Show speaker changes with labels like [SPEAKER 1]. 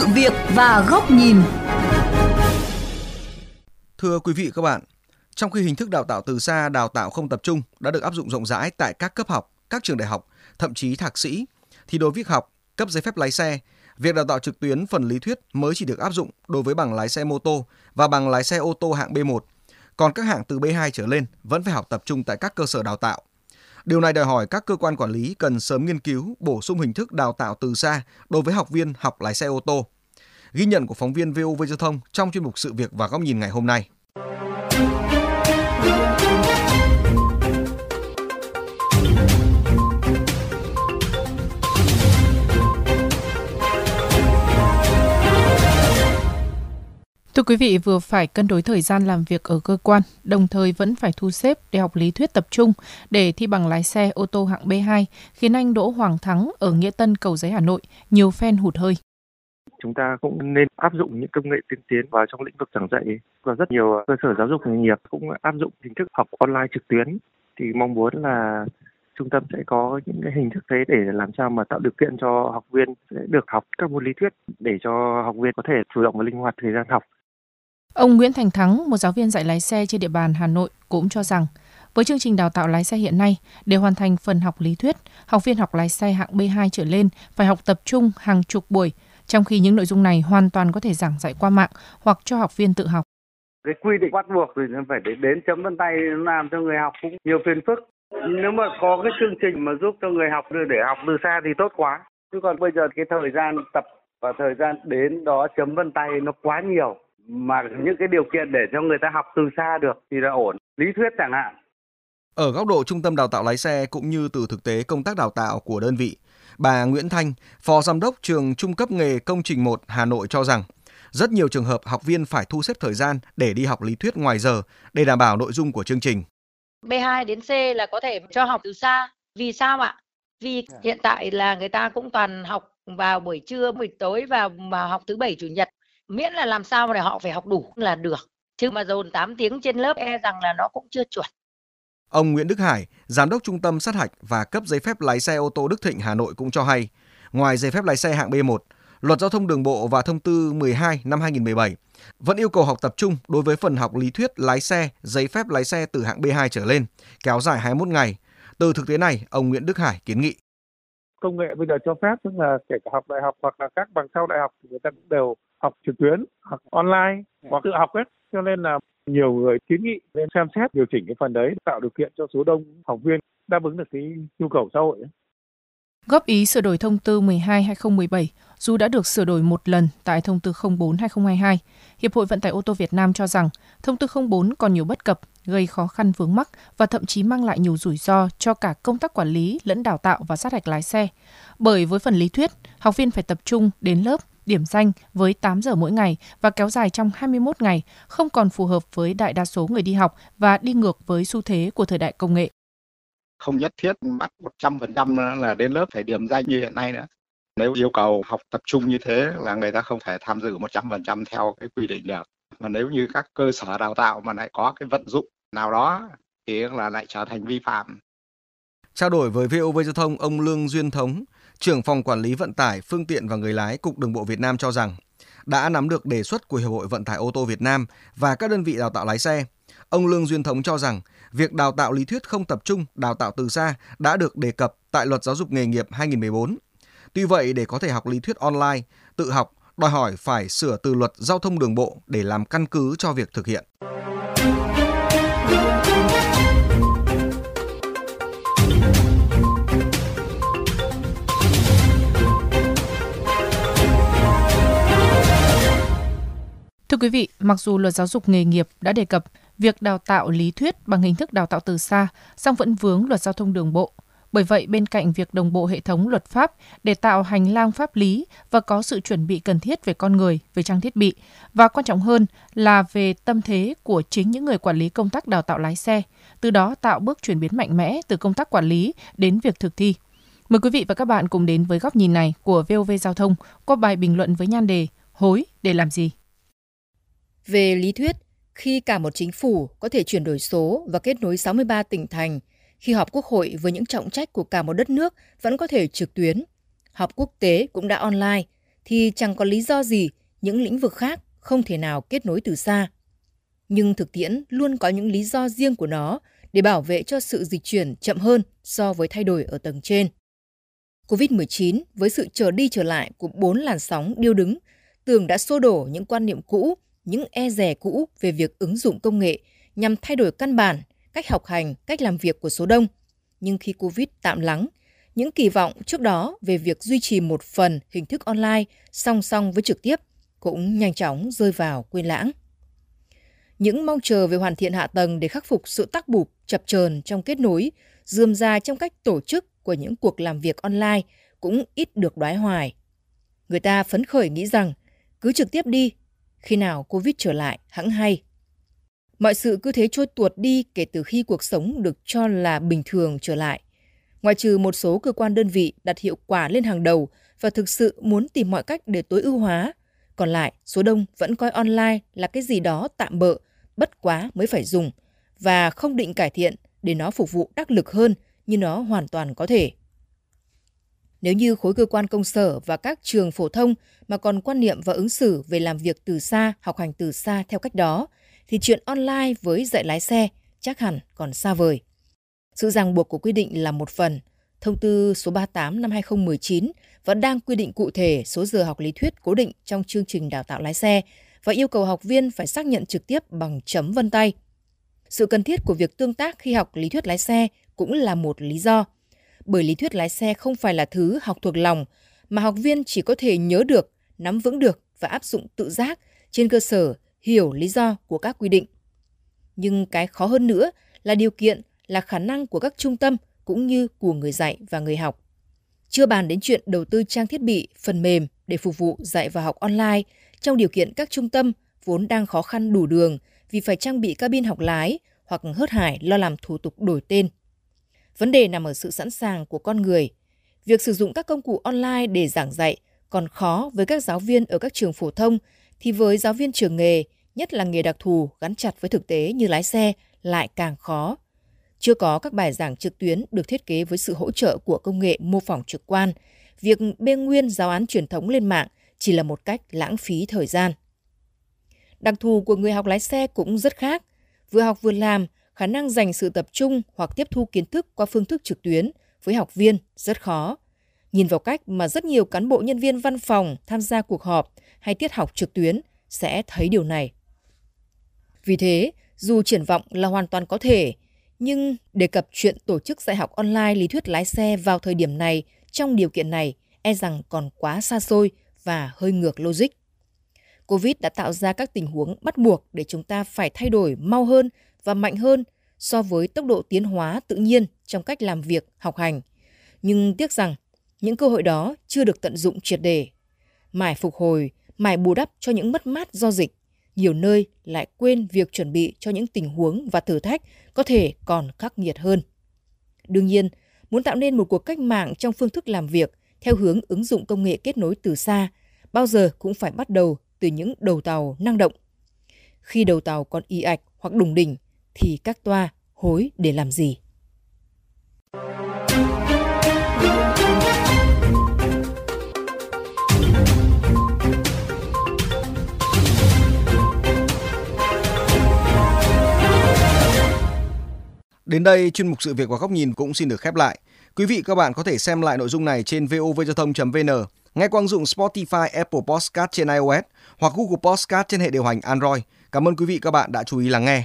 [SPEAKER 1] sự việc và góc nhìn.
[SPEAKER 2] Thưa quý vị các bạn, trong khi hình thức đào tạo từ xa, đào tạo không tập trung đã được áp dụng rộng rãi tại các cấp học, các trường đại học, thậm chí thạc sĩ, thì đối với học, cấp giấy phép lái xe, việc đào tạo trực tuyến phần lý thuyết mới chỉ được áp dụng đối với bằng lái xe mô tô và bằng lái xe ô tô hạng B1. Còn các hạng từ B2 trở lên vẫn phải học tập trung tại các cơ sở đào tạo. Điều này đòi hỏi các cơ quan quản lý cần sớm nghiên cứu, bổ sung hình thức đào tạo từ xa đối với học viên học lái xe ô tô. Ghi nhận của phóng viên VOV Giao thông trong chuyên mục sự việc và góc nhìn ngày hôm nay.
[SPEAKER 3] Thưa quý vị, vừa phải cân đối thời gian làm việc ở cơ quan, đồng thời vẫn phải thu xếp để học lý thuyết tập trung để thi bằng lái xe ô tô hạng B2, khiến anh Đỗ Hoàng Thắng ở Nghĩa Tân, Cầu Giấy, Hà Nội nhiều phen hụt hơi.
[SPEAKER 4] Chúng ta cũng nên áp dụng những công nghệ tiên tiến vào trong lĩnh vực giảng dạy và rất nhiều cơ sở giáo dục nghề nghiệp cũng áp dụng hình thức học online trực tuyến. Thì mong muốn là trung tâm sẽ có những cái hình thức thế để làm sao mà tạo điều kiện cho học viên sẽ được học các môn lý thuyết để cho học viên có thể chủ động và linh hoạt thời gian học.
[SPEAKER 3] Ông Nguyễn Thành Thắng, một giáo viên dạy lái xe trên địa bàn Hà Nội cũng cho rằng, với chương trình đào tạo lái xe hiện nay, để hoàn thành phần học lý thuyết, học viên học lái xe hạng B2 trở lên phải học tập trung hàng chục buổi, trong khi những nội dung này hoàn toàn có thể giảng dạy qua mạng hoặc cho học viên tự học.
[SPEAKER 5] Cái quy định bắt buộc thì phải đến chấm vân tay làm cho người học cũng nhiều phiền phức. Nếu mà có cái chương trình mà giúp cho người học để học từ xa thì tốt quá. Chứ còn bây giờ cái thời gian tập và thời gian đến đó chấm vân tay nó quá nhiều mà những cái điều kiện để cho người ta học từ xa được thì là ổn lý thuyết chẳng hạn
[SPEAKER 2] ở góc độ trung tâm đào tạo lái xe cũng như từ thực tế công tác đào tạo của đơn vị bà Nguyễn Thanh phó giám đốc trường trung cấp nghề công trình 1 Hà Nội cho rằng rất nhiều trường hợp học viên phải thu xếp thời gian để đi học lý thuyết ngoài giờ để đảm bảo nội dung của chương trình.
[SPEAKER 6] B2 đến C là có thể cho học từ xa. Vì sao ạ? Vì hiện tại là người ta cũng toàn học vào buổi trưa, buổi tối và mà học thứ bảy chủ nhật miễn là làm sao để họ phải học đủ là được chứ mà dồn 8 tiếng trên lớp e rằng là nó cũng chưa chuẩn
[SPEAKER 2] Ông Nguyễn Đức Hải, Giám đốc Trung tâm sát hạch và cấp giấy phép lái xe ô tô Đức Thịnh Hà Nội cũng cho hay, ngoài giấy phép lái xe hạng B1, Luật Giao thông Đường bộ và Thông tư 12 năm 2017 vẫn yêu cầu học tập trung đối với phần học lý thuyết lái xe, giấy phép lái xe từ hạng B2 trở lên, kéo dài 21 ngày. Từ thực tế này, ông Nguyễn Đức Hải kiến nghị.
[SPEAKER 7] Công nghệ bây giờ cho phép tức là kể cả học đại học hoặc là các bằng sau đại học thì người ta cũng đều học trực tuyến học online hoặc tự học ấy cho nên là nhiều người kiến nghị nên xem xét điều chỉnh cái phần đấy tạo điều kiện cho số đông học viên đáp ứng được cái nhu cầu xã hội ấy.
[SPEAKER 3] Góp ý sửa đổi thông tư 12/2017 dù đã được sửa đổi một lần tại thông tư 04/2022, Hiệp hội Vận tải ô tô Việt Nam cho rằng thông tư 04 còn nhiều bất cập, gây khó khăn vướng mắc và thậm chí mang lại nhiều rủi ro cho cả công tác quản lý lẫn đào tạo và sát hạch lái xe. Bởi với phần lý thuyết, học viên phải tập trung đến lớp điểm danh với 8 giờ mỗi ngày và kéo dài trong 21 ngày, không còn phù hợp với đại đa số người đi học và đi ngược với xu thế của thời đại công nghệ.
[SPEAKER 8] Không nhất thiết bắt 100% là đến lớp phải điểm danh như hiện nay nữa. Nếu yêu cầu học tập trung như thế là người ta không thể tham dự 100% theo cái quy định được. Mà nếu như các cơ sở đào tạo mà lại có cái vận dụng nào đó thì là lại trở thành vi phạm.
[SPEAKER 2] Trao đổi với VOV Giao thông, ông Lương Duyên Thống, trưởng phòng quản lý vận tải, phương tiện và người lái Cục Đường bộ Việt Nam cho rằng đã nắm được đề xuất của Hiệp hội Vận tải ô tô Việt Nam và các đơn vị đào tạo lái xe. Ông Lương Duyên Thống cho rằng việc đào tạo lý thuyết không tập trung, đào tạo từ xa đã được đề cập tại Luật Giáo dục nghề nghiệp 2014. Tuy vậy, để có thể học lý thuyết online, tự học, đòi hỏi phải sửa từ Luật Giao thông đường bộ để làm căn cứ cho việc thực hiện.
[SPEAKER 3] Thưa quý vị, mặc dù luật giáo dục nghề nghiệp đã đề cập việc đào tạo lý thuyết bằng hình thức đào tạo từ xa, song vẫn vướng luật giao thông đường bộ. Bởi vậy, bên cạnh việc đồng bộ hệ thống luật pháp để tạo hành lang pháp lý và có sự chuẩn bị cần thiết về con người, về trang thiết bị, và quan trọng hơn là về tâm thế của chính những người quản lý công tác đào tạo lái xe, từ đó tạo bước chuyển biến mạnh mẽ từ công tác quản lý đến việc thực thi. Mời quý vị và các bạn cùng đến với góc nhìn này của VOV Giao thông qua bài bình luận với nhan đề Hối để làm gì?
[SPEAKER 9] Về lý thuyết, khi cả một chính phủ có thể chuyển đổi số và kết nối 63 tỉnh thành, khi họp quốc hội với những trọng trách của cả một đất nước vẫn có thể trực tuyến, họp quốc tế cũng đã online, thì chẳng có lý do gì những lĩnh vực khác không thể nào kết nối từ xa. Nhưng thực tiễn luôn có những lý do riêng của nó để bảo vệ cho sự dịch chuyển chậm hơn so với thay đổi ở tầng trên. COVID-19 với sự trở đi trở lại của bốn làn sóng điêu đứng, tưởng đã xô đổ những quan niệm cũ, những e rè cũ về việc ứng dụng công nghệ nhằm thay đổi căn bản, cách học hành, cách làm việc của số đông. Nhưng khi Covid tạm lắng, những kỳ vọng trước đó về việc duy trì một phần hình thức online song song với trực tiếp cũng nhanh chóng rơi vào quên lãng. Những mong chờ về hoàn thiện hạ tầng để khắc phục sự tắc bụp, chập chờn trong kết nối, dườm ra trong cách tổ chức của những cuộc làm việc online cũng ít được đoái hoài. Người ta phấn khởi nghĩ rằng cứ trực tiếp đi, khi nào Covid trở lại hãng hay. Mọi sự cứ thế trôi tuột đi kể từ khi cuộc sống được cho là bình thường trở lại. Ngoại trừ một số cơ quan đơn vị đặt hiệu quả lên hàng đầu và thực sự muốn tìm mọi cách để tối ưu hóa, còn lại số đông vẫn coi online là cái gì đó tạm bợ, bất quá mới phải dùng và không định cải thiện để nó phục vụ đắc lực hơn như nó hoàn toàn có thể. Nếu như khối cơ quan công sở và các trường phổ thông mà còn quan niệm và ứng xử về làm việc từ xa, học hành từ xa theo cách đó, thì chuyện online với dạy lái xe chắc hẳn còn xa vời. Sự ràng buộc của quy định là một phần. Thông tư số 38 năm 2019 vẫn đang quy định cụ thể số giờ học lý thuyết cố định trong chương trình đào tạo lái xe và yêu cầu học viên phải xác nhận trực tiếp bằng chấm vân tay. Sự cần thiết của việc tương tác khi học lý thuyết lái xe cũng là một lý do. Bởi lý thuyết lái xe không phải là thứ học thuộc lòng, mà học viên chỉ có thể nhớ được, nắm vững được và áp dụng tự giác trên cơ sở hiểu lý do của các quy định. Nhưng cái khó hơn nữa là điều kiện là khả năng của các trung tâm cũng như của người dạy và người học. Chưa bàn đến chuyện đầu tư trang thiết bị, phần mềm để phục vụ dạy và học online trong điều kiện các trung tâm vốn đang khó khăn đủ đường vì phải trang bị cabin học lái hoặc hớt hải lo làm thủ tục đổi tên. Vấn đề nằm ở sự sẵn sàng của con người. Việc sử dụng các công cụ online để giảng dạy còn khó với các giáo viên ở các trường phổ thông thì với giáo viên trường nghề, nhất là nghề đặc thù gắn chặt với thực tế như lái xe lại càng khó. Chưa có các bài giảng trực tuyến được thiết kế với sự hỗ trợ của công nghệ mô phỏng trực quan, việc bê nguyên giáo án truyền thống lên mạng chỉ là một cách lãng phí thời gian. Đặc thù của người học lái xe cũng rất khác. Vừa học vừa làm, khả năng dành sự tập trung hoặc tiếp thu kiến thức qua phương thức trực tuyến với học viên rất khó. Nhìn vào cách mà rất nhiều cán bộ nhân viên văn phòng tham gia cuộc họp hay tiết học trực tuyến sẽ thấy điều này. Vì thế, dù triển vọng là hoàn toàn có thể, nhưng đề cập chuyện tổ chức dạy học online lý thuyết lái xe vào thời điểm này trong điều kiện này e rằng còn quá xa xôi và hơi ngược logic. Covid đã tạo ra các tình huống bắt buộc để chúng ta phải thay đổi mau hơn và mạnh hơn so với tốc độ tiến hóa tự nhiên trong cách làm việc, học hành. Nhưng tiếc rằng những cơ hội đó chưa được tận dụng triệt để. Mải phục hồi, mải bù đắp cho những mất mát do dịch, nhiều nơi lại quên việc chuẩn bị cho những tình huống và thử thách có thể còn khắc nghiệt hơn. Đương nhiên, muốn tạo nên một cuộc cách mạng trong phương thức làm việc theo hướng ứng dụng công nghệ kết nối từ xa, bao giờ cũng phải bắt đầu từ những đầu tàu năng động. Khi đầu tàu còn y ạch hoặc đùng đỉnh, thì các toa hối để làm gì?
[SPEAKER 2] Đến đây, chuyên mục sự việc và góc nhìn cũng xin được khép lại. Quý vị các bạn có thể xem lại nội dung này trên vovgiao thông.vn, nghe qua ứng dụng Spotify, Apple Podcast trên iOS hoặc Google Podcast trên hệ điều hành Android. Cảm ơn quý vị các bạn đã chú ý lắng nghe.